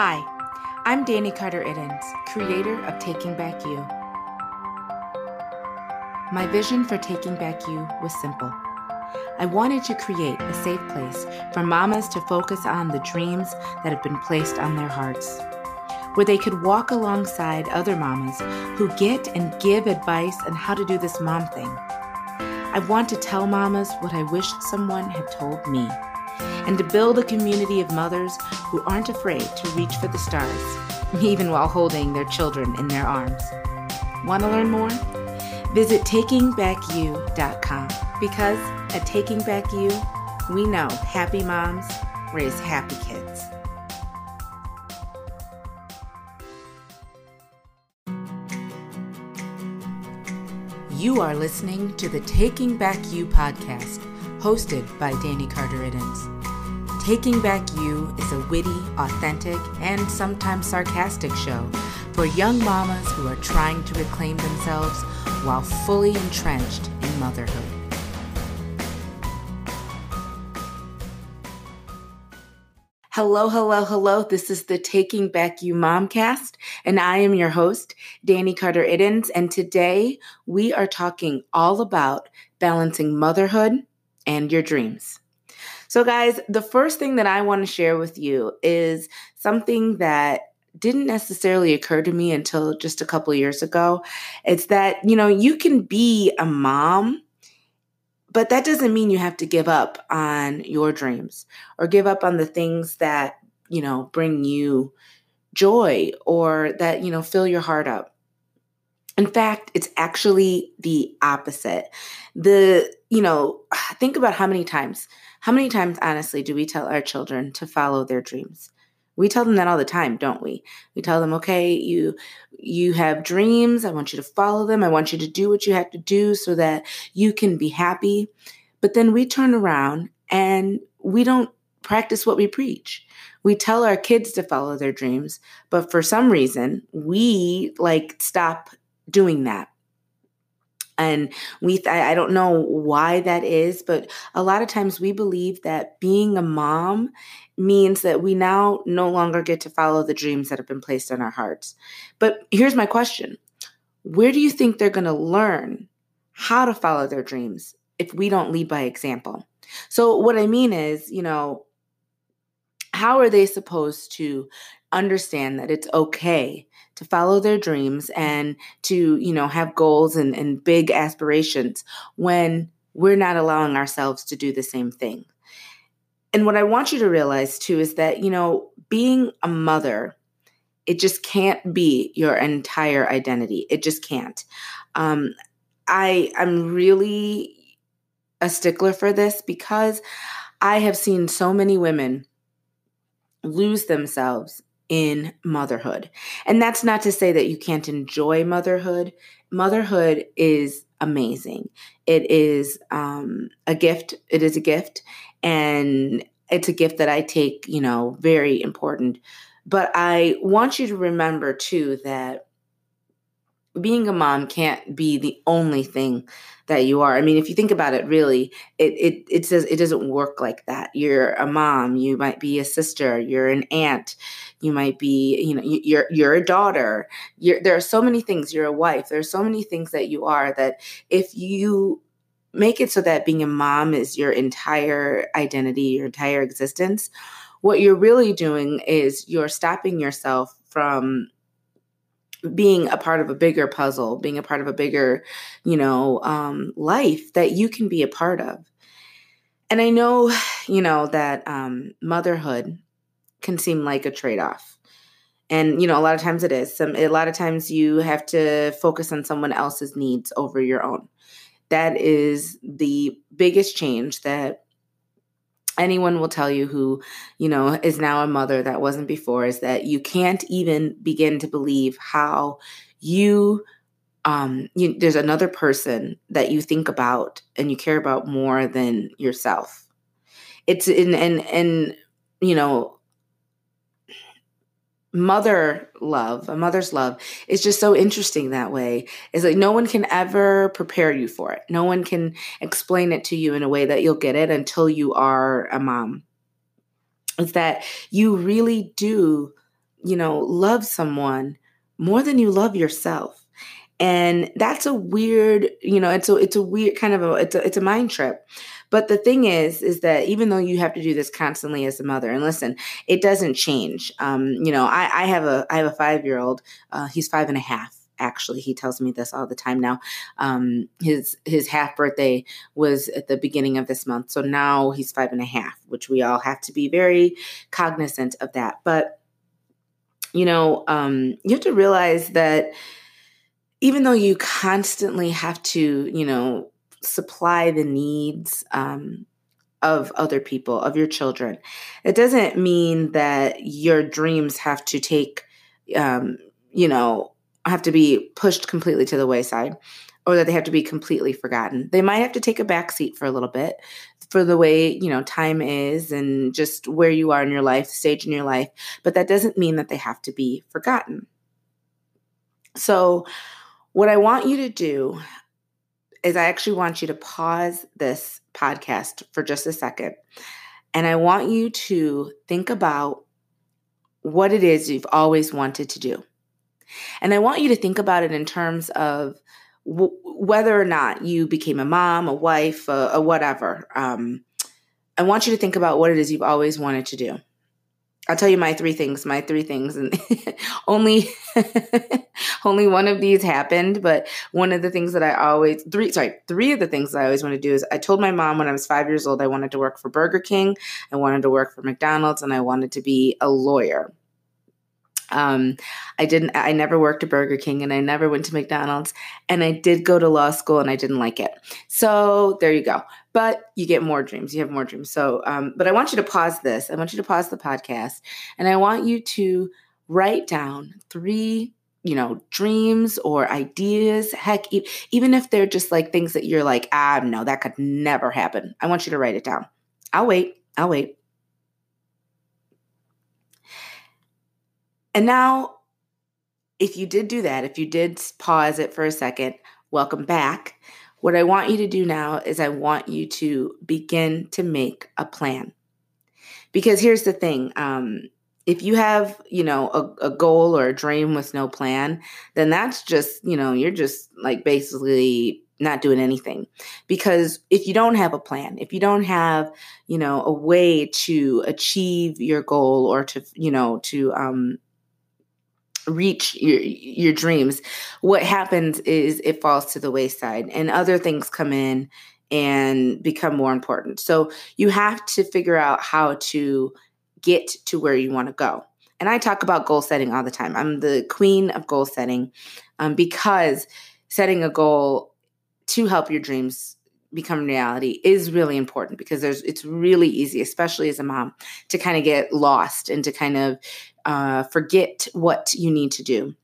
Hi, I'm Danny Carter Iddens, creator of Taking Back You. My vision for Taking Back You was simple. I wanted to create a safe place for mamas to focus on the dreams that have been placed on their hearts, where they could walk alongside other mamas who get and give advice on how to do this mom thing. I want to tell mamas what I wish someone had told me, and to build a community of mothers who aren't afraid to reach for the stars, even while holding their children in their arms. Want to learn more? Visit takingbackyou.com because at Taking Back You, we know happy moms raise happy kids. You are listening to the Taking Back You podcast, hosted by Danny Carter Iddens. Taking Back You is a witty, authentic, and sometimes sarcastic show for young mamas who are trying to reclaim themselves while fully entrenched in motherhood. Hello, hello, hello. This is the Taking Back You Momcast, and I am your host, Danny Carter Iddens. And today we are talking all about balancing motherhood and your dreams. So, guys, the first thing that I want to share with you is something that didn't necessarily occur to me until just a couple years ago. It's that, you know, you can be a mom, but that doesn't mean you have to give up on your dreams or give up on the things that, you know, bring you joy or that, you know, fill your heart up. In fact, it's actually the opposite. The, you know, think about how many times, how many times, honestly, do we tell our children to follow their dreams? We tell them that all the time, don't we? We tell them, okay, you you have dreams. I want you to follow them. I want you to do what you have to do so that you can be happy. But then we turn around and we don't practice what we preach. We tell our kids to follow their dreams, but for some reason, we like stop doing that. And we I, I don't know why that is but a lot of times we believe that being a mom means that we now no longer get to follow the dreams that have been placed in our hearts. But here's my question. Where do you think they're going to learn how to follow their dreams if we don't lead by example? So what i mean is you know how are they supposed to understand that it's okay to follow their dreams and to, you know, have goals and, and big aspirations when we're not allowing ourselves to do the same thing. And what I want you to realize too is that, you know, being a mother, it just can't be your entire identity. It just can't. Um, I I'm really a stickler for this because I have seen so many women lose themselves in motherhood. And that's not to say that you can't enjoy motherhood. Motherhood is amazing. It is um, a gift. It is a gift. And it's a gift that I take, you know, very important. But I want you to remember too that being a mom can't be the only thing that you are. I mean, if you think about it, really, it it it says it doesn't work like that. You're a mom. You might be a sister. You're an aunt. You might be, you know, you're you're a daughter. You're, there are so many things. You're a wife. There are so many things that you are that if you make it so that being a mom is your entire identity, your entire existence, what you're really doing is you're stopping yourself from being a part of a bigger puzzle, being a part of a bigger, you know, um, life that you can be a part of. And I know, you know, that um, motherhood can seem like a trade off. And, you know, a lot of times it is. Some, a lot of times you have to focus on someone else's needs over your own. That is the biggest change that anyone will tell you who, you know, is now a mother that wasn't before is that you can't even begin to believe how you um you, there's another person that you think about and you care about more than yourself. It's in and and you know mother love, a mother's love is just so interesting that way. It's like no one can ever prepare you for it. No one can explain it to you in a way that you'll get it until you are a mom. It's that you really do you know, love someone more than you love yourself. And that's a weird, you know, it's a it's a weird kind of a it's a it's a mind trip. But the thing is, is that even though you have to do this constantly as a mother, and listen, it doesn't change. Um, you know, I, I have a I have a five year old. Uh, he's five and a half actually he tells me this all the time now um, his his half birthday was at the beginning of this month so now he's five and a half which we all have to be very cognizant of that but you know um, you have to realize that even though you constantly have to you know supply the needs um, of other people, of your children. It doesn't mean that your dreams have to take, um, you know, have to be pushed completely to the wayside or that they have to be completely forgotten. They might have to take a back seat for a little bit for the way, you know, time is and just where you are in your life, stage in your life, but that doesn't mean that they have to be forgotten. So, what I want you to do is I actually want you to pause this podcast for just a second. And I want you to think about what it is you've always wanted to do. And I want you to think about it in terms of w- whether or not you became a mom, a wife, a, a whatever. Um, I want you to think about what it is you've always wanted to do. I'll tell you my three things, my three things, and only only one of these happened. But one of the things that I always three sorry three of the things that I always want to do is I told my mom when I was five years old I wanted to work for Burger King, I wanted to work for McDonald's, and I wanted to be a lawyer. Um, I didn't, I never worked at Burger King and I never went to McDonald's and I did go to law school and I didn't like it. So there you go. But you get more dreams. You have more dreams. So, um, but I want you to pause this. I want you to pause the podcast and I want you to write down three you know, dreams or ideas. Heck, even if they're just like things that you're like, ah, no, that could never happen. I want you to write it down. I'll wait. I'll wait. And now, if you did do that, if you did pause it for a second, welcome back. What I want you to do now is I want you to begin to make a plan. Because here's the thing um, if you have, you know, a, a goal or a dream with no plan, then that's just, you know, you're just like basically not doing anything because if you don't have a plan if you don't have you know a way to achieve your goal or to you know to um reach your your dreams what happens is it falls to the wayside and other things come in and become more important. So you have to figure out how to get to where you want to go. And i talk about goal setting all the time. I'm the queen of goal setting um, because setting a goal to help your dreams become reality is really important because there's it's really easy especially as a mom to kind of get lost and to kind of uh, forget what you need to do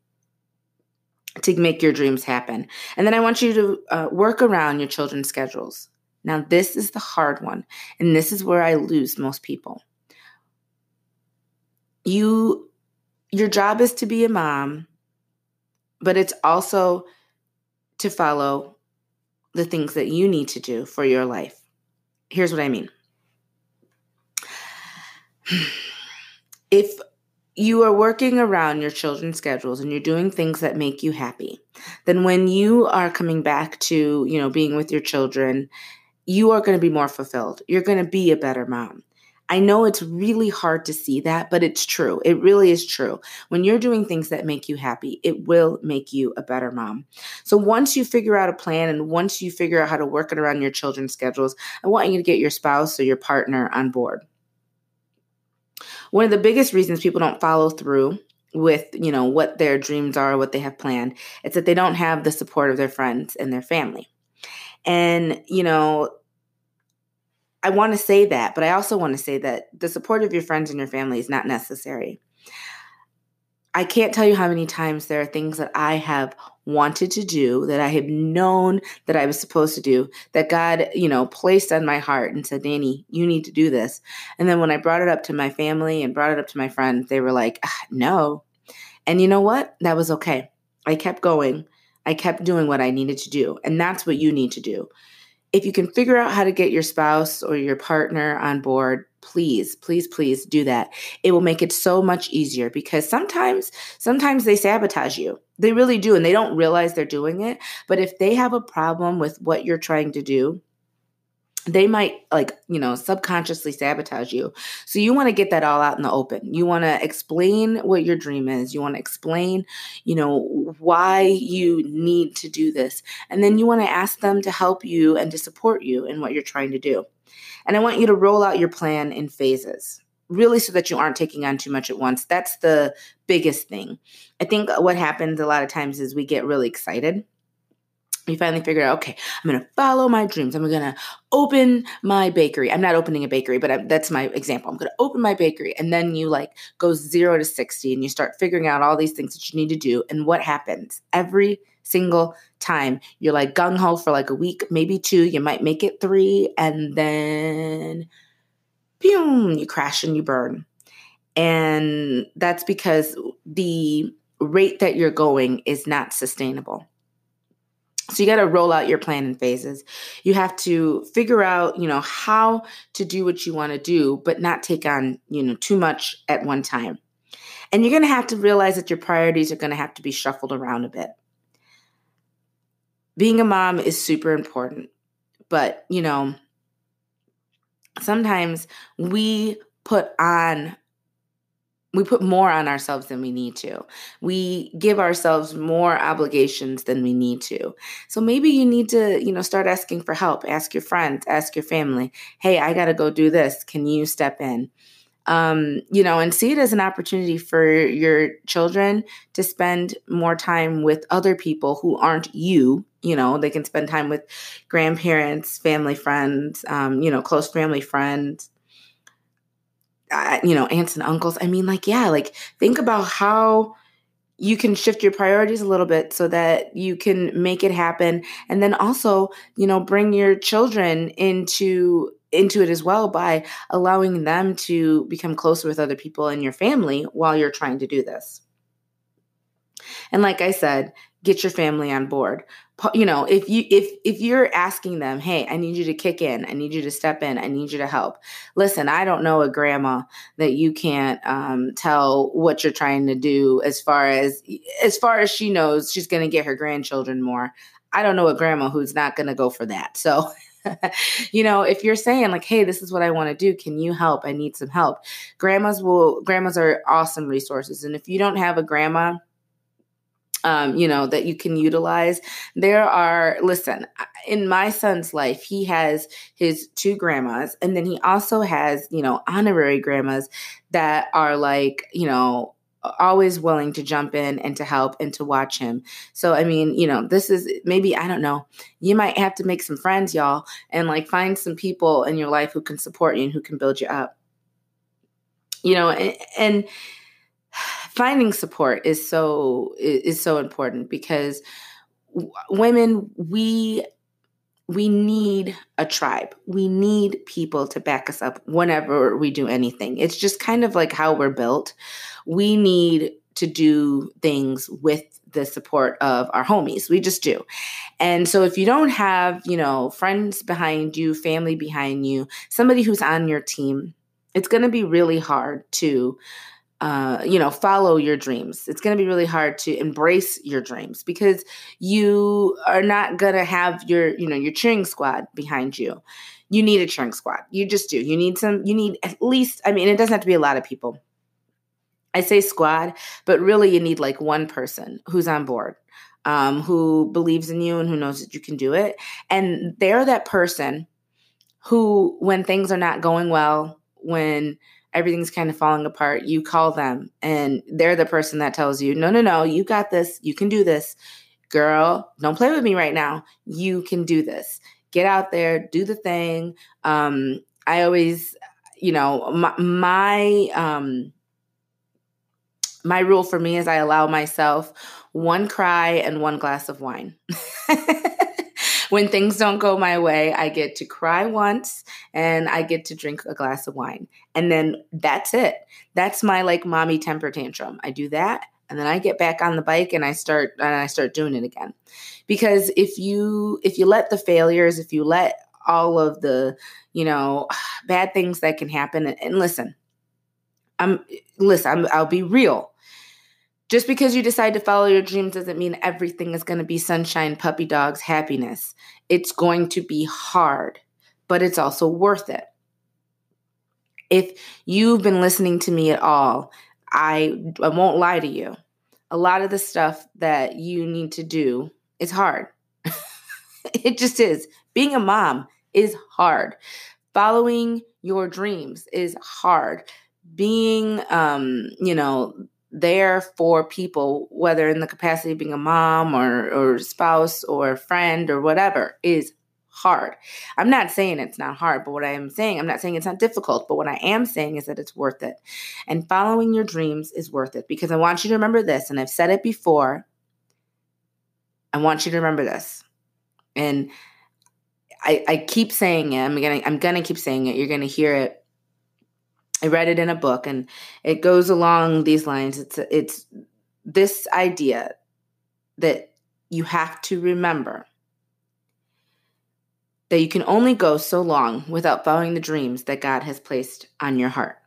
to make your dreams happen. And then I want you to uh, work around your children's schedules. Now, this is the hard one, and this is where I lose most people. You, your job is to be a mom, but it's also to follow the things that you need to do for your life. Here's what I mean. If you are working around your children's schedules and you're doing things that make you happy, then when you are coming back to, you know, being with your children, you are going to be more fulfilled. You're going to be a better mom. I know it's really hard to see that, but it's true. It really is true. When you're doing things that make you happy, it will make you a better mom. So once you figure out a plan and once you figure out how to work it around your children's schedules, I want you to get your spouse or your partner on board one of the biggest reasons people don't follow through with you know what their dreams are what they have planned it's that they don't have the support of their friends and their family. And you know i want to say that but i also want to say that the support of your friends and your family is not necessary. I can't tell you how many times there are things that I have wanted to do that I had known that I was supposed to do that God, you know, placed on my heart and said, Danny, you need to do this. And then when I brought it up to my family and brought it up to my friends, they were like, ah, no. And you know what? That was okay. I kept going. I kept doing what I needed to do. And that's what you need to do. If you can figure out how to get your spouse or your partner on board, please please please do that it will make it so much easier because sometimes sometimes they sabotage you they really do and they don't realize they're doing it but if they have a problem with what you're trying to do they might like you know subconsciously sabotage you. So you want to get that all out in the open. You want to explain what your dream is. You want to explain you know why you need to do this. And then you want to ask them to help you and to support you in what you're trying to do. And i want you to roll out your plan in phases really so that you aren't taking on too much at once that's the biggest thing. I think what happens a lot of times is we get really excited. We finally figure out okay i'm going to follow my dreams. I'm going to open my bakery. I'm not opening a bakery but I, that's my example. I'm going to open my bakery and then you like go 0 to 60 and you start figuring out all these things that you need to do and what happens? Every single time you're like gung-ho for like a week maybe two you might make it three and then boom you crash and you burn and that's because the rate that you're going is not sustainable so you got to roll out your plan in phases. You have to figure out, you know, how to do what you want to do, but not take on, you know, too much at one time. And you're going to have to realize that your priorities are going to have to be shuffled around a bit. Being a mom is super important, but, you know, sometimes we put on we put more on ourselves than we need to. We give ourselves more obligations than we need to. So maybe you need to, you know, start asking for help. Ask your friends, ask your family, hey, I got to go do this. Can you step in? Um, you know, and see it as an opportunity for your children to spend more time with other people who aren't you. You know, they can spend time with grandparents, family friends, um, you know, close family friends, uh, you know, aunts and uncles. I mean, like, yeah, like think about how you can shift your priorities a little bit so that you can make it happen and then also you know bring your children into into it as well by allowing them to become closer with other people in your family while you're trying to do this. And like i said get your family on board. You know if you if if you're asking them hey i need you to kick in. I need you to step in. I need you to help. Listen i don't know a grandma that you can't um, tell what you're trying to do as far as as far as she knows she's going to get her grandchildren more. I don't know a grandma who's not going to go for that. So you know if you're saying like hey this is what i want to do can you help i need some help grandmas will grandmas are awesome resources and if you don't have a grandma um, you know, that you can utilize. There are, listen, in my son's life, he has his two grandmas, and then he also has, you know, honorary grandmas that are like, you know, always willing to jump in and to help and to watch him. So, I mean, you know, this is maybe, I don't know, you might have to make some friends, y'all, and like find some people in your life who can support you and who can build you up. You know, and, and finding support is so is so important because women we we need a tribe. We need people to back us up whenever we do anything. It's just kind of like how we're built. We need to do things with the support of our homies. We just do. And so if you don't have, you know, friends behind you, family behind you, somebody who's on your team, it's going to be really hard to uh, you know, follow your dreams. It's going to be really hard to embrace your dreams because you are not going to have your, you know, your cheering squad behind you. You need a cheering squad. You just do. You need some, you need at least, I mean, it doesn't have to be a lot of people. I say squad, but really you need like one person who's on board, um, who believes in you and who knows that you can do it. And they're that person who, when things are not going well, when everything's kind of falling apart, you call them and they're the person that tells you, no, no, no, you got this. You can do this. Girl, don't play with me right now. You can do this. Get out there, do the thing. Um, I always, you know, my, my, um, my rule for me is I allow myself one cry and one glass of wine. when things don't go my way, I get to cry once and I get to drink a glass of wine. And then that's it. That's my like mommy temper tantrum. I do that and then I get back on the bike and I start and I start doing it again. Because if you if you let the failures, if you let all of the, you know, bad things that can happen. And listen, I'm listen, I'm, I'll be real. Just because you decide to follow your dreams doesn't mean everything is going to be sunshine, puppy dogs, happiness. It's going to be hard, but it's also worth it. If you've been listening to me at all, I, I won't lie to you. A lot of the stuff that you need to do is hard. it just is. Being a mom is hard. Following your dreams is hard. Being, um, you know, there for people, whether in the capacity of being a mom or, or spouse or friend or whatever, is hard. I'm not saying it's not hard, but what I am saying, I'm not saying it's not difficult, but what I am saying is that it's worth it. And following your dreams is worth it because I want you to remember this, and I've said it before. I want you to remember this. And I, I keep saying it. I'm gonna I'm gonna keep saying it. You're gonna hear it I read it in a book and it goes along these lines. It's it's this idea that you have to remember that you can only go so long without following the dreams that God has placed on your heart.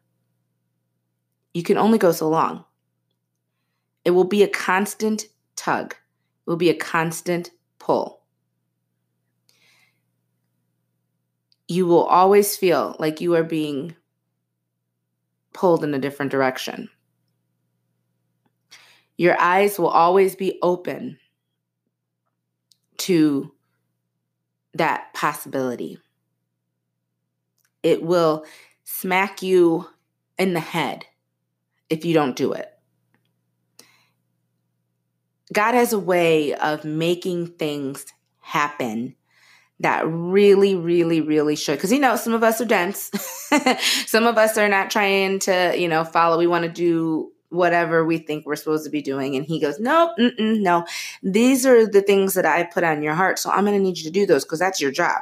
You can only go so long. It will be a constant tug. It will be a constant pull. You will always feel like you are being pulled in a different direction. Your eyes will always be open to that possibility. It will smack you in the head if you don't do it. God has a way of making things happen that really, really, really should. Because, you know, some of us are dense. some of us are not trying to, you know, follow. We want to do whatever we think we're supposed to be doing. And he goes, nope, no. These are the things that I put on your heart. So I'm going to need you to do those because that's your job.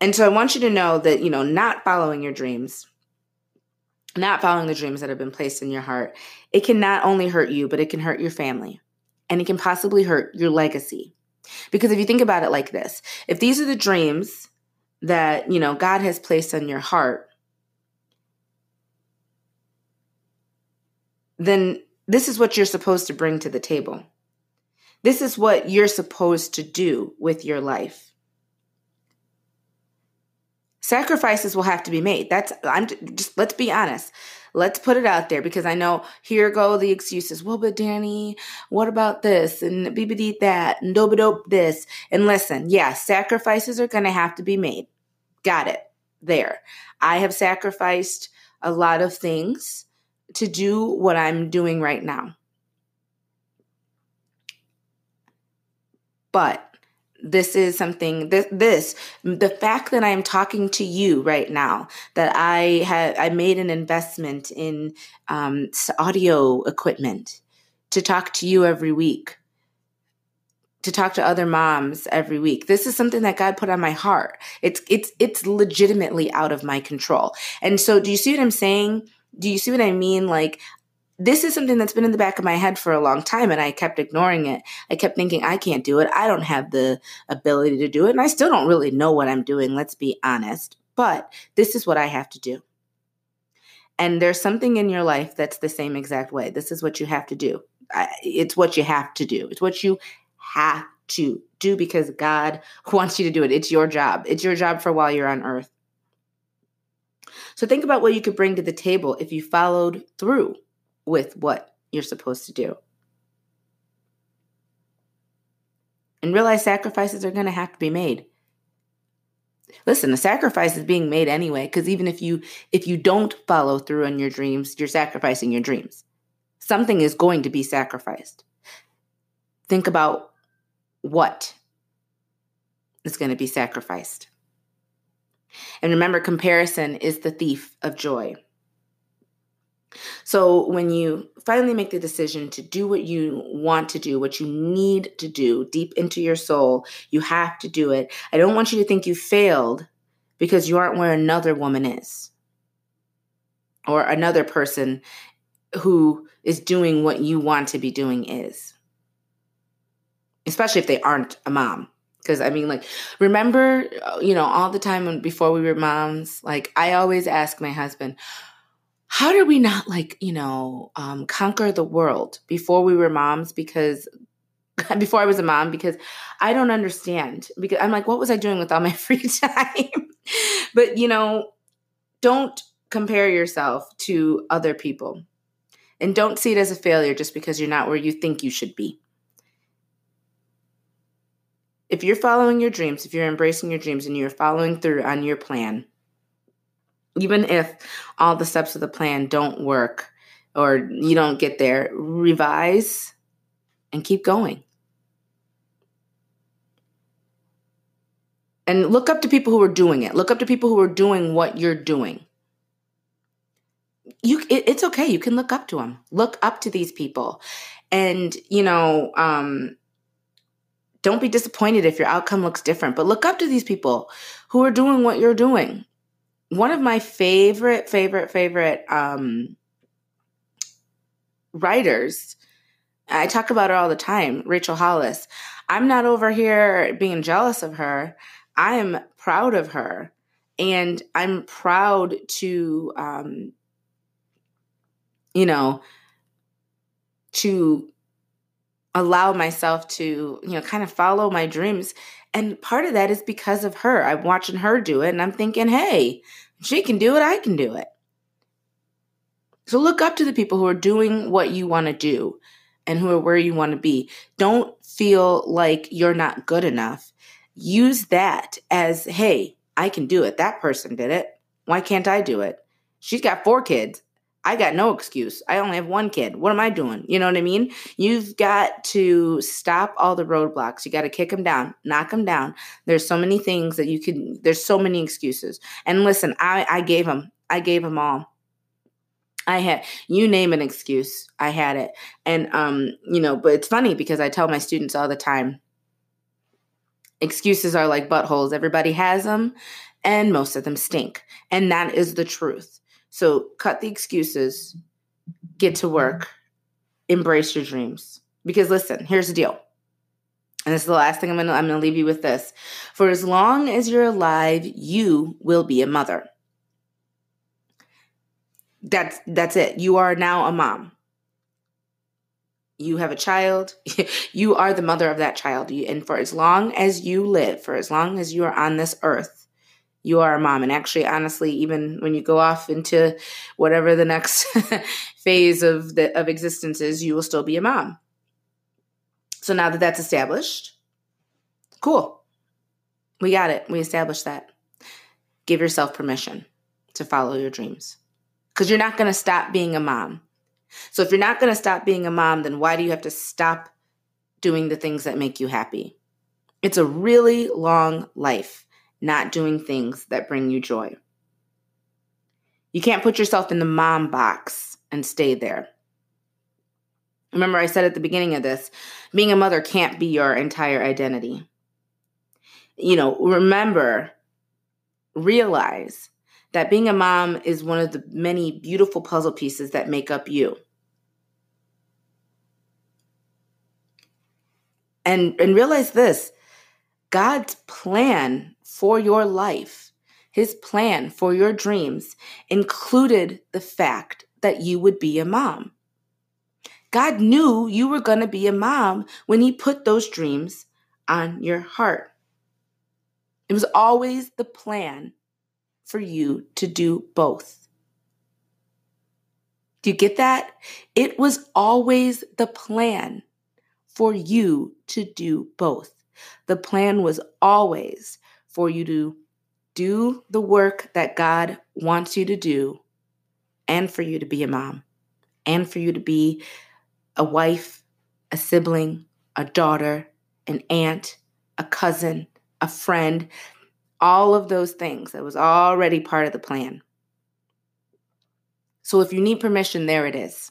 And so I want you to know that, you know, not following your dreams, not following the dreams that have been placed in your heart, it can not only hurt you, but it can hurt your family and it can possibly hurt your legacy. Because if you think about it like this, if these are the dreams that, you know, God has placed on your heart, then this is what you're supposed to bring to the table. This is what you're supposed to do with your life. Sacrifices will have to be made. That's I'm just let's be honest. Let's put it out there because I know here go the excuses. Well, but Danny, what about this and BBD that and dope dope this? And listen, yeah, sacrifices are going to have to be made. Got it. There. I have sacrificed a lot of things to do what I'm doing right now. But this is something this, this the fact that i'm talking to you right now that i have i made an investment in um, audio equipment to talk to you every week to talk to other moms every week. This is something that god put on my heart. It's it's it's legitimately out of my control. And so do you see what i'm saying? Do you see what i mean? Like this is something that's been in the back of my head for a long time and I kept ignoring it. I kept thinking, I can't do it. I don't have the ability to do it. And I still don't really know what I'm doing, let's be honest. But this is what I have to do. And there's something in your life that's the same exact way. This is what you have to do. It's what you have to do. It's what you have to do because God wants you to do it. It's your job. It's your job for while you're on earth. So think about what you could bring to the table if you followed through with what you're supposed to do. And realize sacrifices are going to have to be made. Listen, a sacrifice is being made anyway because even if you if you don't follow through on your dreams, you're sacrificing your dreams. Something is going to be sacrificed. Think about what is going to be sacrificed. And remember, comparison is the thief of joy. So when you finally make the decision to do what you want to do, what you need to do deep into your soul, you have to do it. I don't want you to think you failed because you aren't where another woman is or another person who is doing what you want to be doing is. Especially if they aren't a mom. Because I mean, like, remember, uh, you know, all the time before we were moms, like, I always ask my husband, how did we not like, you know, um, conquer the world before we were moms? Because before I was a mom, because I don't understand. Because I'm like, what was I doing with all my free time? but, you know, don't compare yourself to other people. And don't see it as a failure just because you're not where you think you should be. If you're following your dreams, if you're embracing your dreams and you're following through on your plan, even if all the steps of the plan don't work or you don't get there, revise and keep going. And look up to people who are doing it. Look up to people who are doing what you're doing. You, it, it's okay. You can look up to them. Look up to these people, and you know, um, don't be disappointed if your outcome looks different. But look up to these people who are doing what you're doing one of my favorite, favorite, favorite um, writers. I talk about her all the time, Rachel Hollis. I'm not over here being jealous of her. I am proud of her. And I'm proud to, um, you know, to allow myself to, you know, kind of follow my dreams and part of that is because of her. I'm watching her do it and I'm thinking, hey, she can do it, I can do it. So look up to the people who are doing what you want to do and who are where you want to be. Don't feel like you're not good enough. Use that as, hey, I can do it. That person did it. Why can't I do it? She's got four kids. I got no excuse. I only have one kid. What am I doing? You know what I mean? You've got to stop all the roadblocks. You got to kick them down, knock them down. There's so many things that you can, there's so many excuses. And listen, I, I gave them, I gave them all. I had you name an excuse, I had it. And um, you know, but it's funny because I tell my students all the time excuses are like buttholes. Everybody has them and most of them stink. And that is the truth. So cut the excuses, get to work, embrace your dreams. Because listen, here's the deal. And this is the last thing I'm gonna I'm gonna leave you with this. For as long as you're alive, you will be a mother. That's that's it. You are now a mom. You have a child. you are the mother of that child. And for as long as you live, for as long as you are on this earth, you are a mom. And actually, honestly, even when you go off into whatever the next phase of the of existence is, you will still be a mom. So now that that's established, cool. We got it. We established that. Give yourself permission to follow your dreams. Because you're not going to stop being a mom. So if you're not going to stop being a mom, then why do you have to stop doing the things that make you happy? It's a really long life not doing things that bring you joy. You can't put yourself in the mom box and stay there. Remember, I said at the beginning of this being a mother can't be your entire identity. You know, remember, realize that being a mom is one of the many beautiful puzzle pieces that make up you. And, and realize this God's plan for your life, his plan for your dreams, included the fact that you would be a mom. God knew you were going to be a mom when he put those dreams on your heart. It was always the plan for you to do both. Do you get that? It was always the plan for you to do both. The plan was always for you to do the work that God wants you to do and for you to be a mom and for you to be a wife, a sibling, a daughter, an aunt, a cousin, a friend, all of those things. That was already part of the plan. So if you need permission, there it is.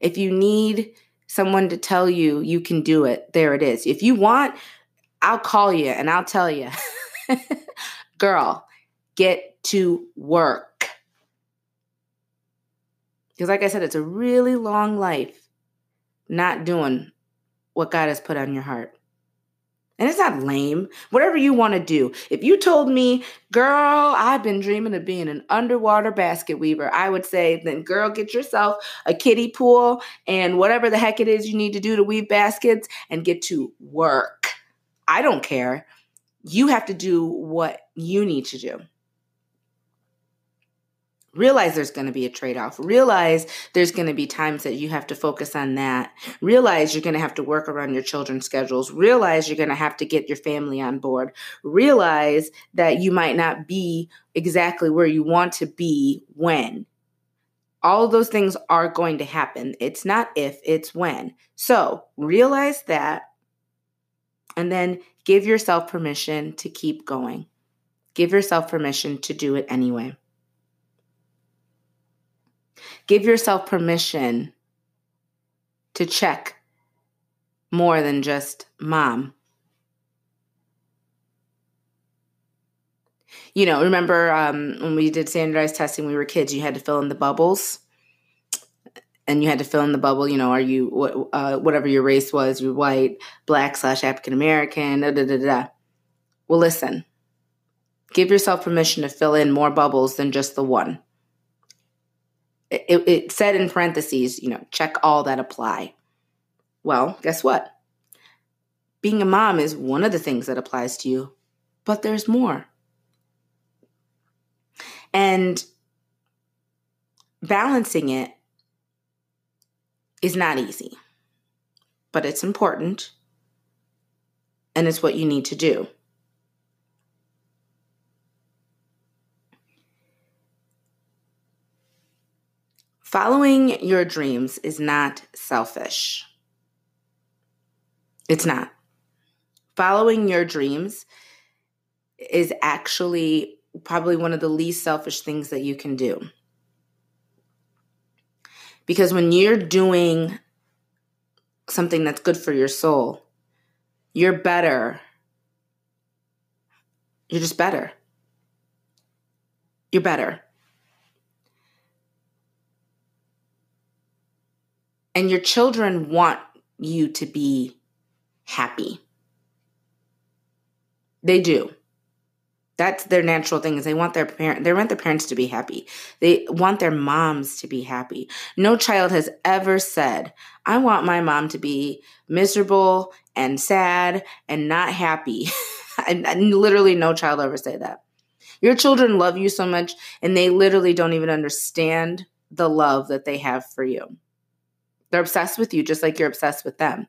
If you need someone to tell you you can do it, there it is. If you want I'll call you and I'll tell you, girl, get to work. Because, like I said, it's a really long life not doing what God has put on your heart. And it's not lame. Whatever you want to do. If you told me, girl, I've been dreaming of being an underwater basket weaver, I would say, then girl, get yourself a kiddie pool and whatever the heck it is you need to do to weave baskets and get to work. I don't care. You have to do what you need to do. Realize there's going to be a trade off. Realize there's going to be times that you have to focus on that. Realize you're going to have to work around your children's schedules. Realize you're going to have to get your family on board. Realize that you might not be exactly where you want to be when. All those things are going to happen. It's not if, it's when. So realize that and then give yourself permission to keep going. Give yourself permission to do it anyway. Give yourself permission to check more than just mom. You know, remember um, when we did standardized testing, we were kids, you had to fill in the bubbles. And you had to fill in the bubble, you know, are you, uh, whatever your race was, you're white, black slash African American, da da da da. Well, listen, give yourself permission to fill in more bubbles than just the one it, it said in parentheses, you know, check all that apply. Well, guess what? Being a mom is one of the things that applies to you, but there's more. And balancing it is not easy, but it's important and it's what you need to do. Following your dreams is not selfish. It's not. Following your dreams is actually probably one of the least selfish things that you can do. Because when you're doing something that's good for your soul, you're better. You're just better. You're better. And your children want you to be happy. They do. That's their natural thing is they want their parent they want their parents to be happy. They want their moms to be happy. No child has ever said, "I want my mom to be miserable and sad and not happy." and, and literally no child ever say that. Your children love you so much and they literally don't even understand the love that they have for you. They're obsessed with you just like you're obsessed with them.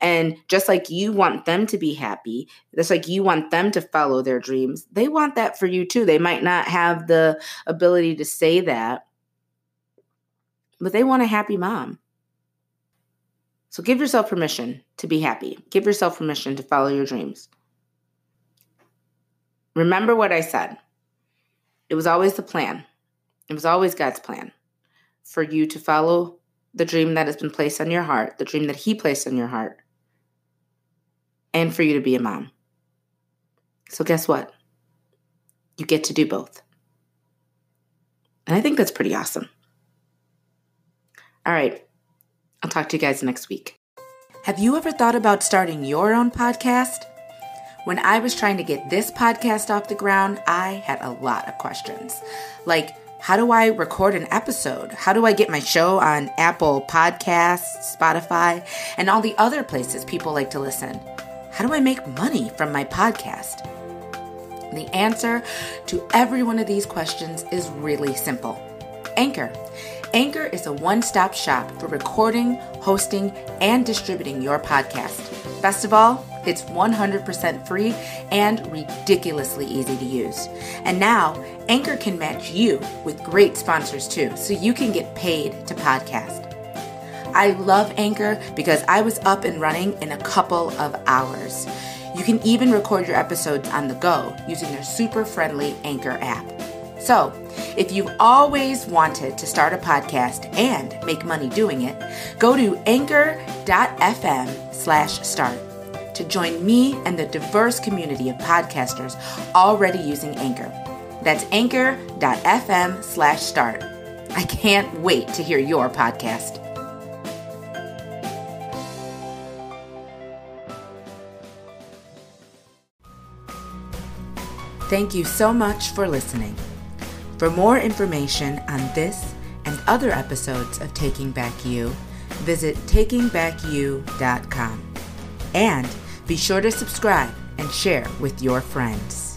And just like you want them to be happy, just like you want them to follow their dreams, they want that for you too. They might not have the ability to say that, but they want a happy mom. So give yourself permission to be happy. Give yourself permission to follow your dreams. Remember what I said. It was always the plan. It was always God's plan for you to follow the dream that has been placed on your heart, the dream that He placed on your heart, and for you to be a mom. So, guess what? You get to do both. And I think that's pretty awesome. All right. I'll talk to you guys next week. Have you ever thought about starting your own podcast? When I was trying to get this podcast off the ground, I had a lot of questions. Like, how do I record an episode? How do I get my show on Apple Podcasts, Spotify, and all the other places people like to listen? How do I make money from my podcast? The answer to every one of these questions is really simple Anchor. Anchor is a one stop shop for recording, hosting, and distributing your podcast. Best of all, it's 100% free and ridiculously easy to use. And now, Anchor can match you with great sponsors too, so you can get paid to podcast. I love Anchor because I was up and running in a couple of hours. You can even record your episodes on the go using their super friendly Anchor app. So, if you've always wanted to start a podcast and make money doing it, go to anchor.fm slash start to join me and the diverse community of podcasters already using Anchor. That's anchor.fm slash start. I can't wait to hear your podcast. Thank you so much for listening. For more information on this and other episodes of Taking Back You, visit takingbackyou.com. And be sure to subscribe and share with your friends.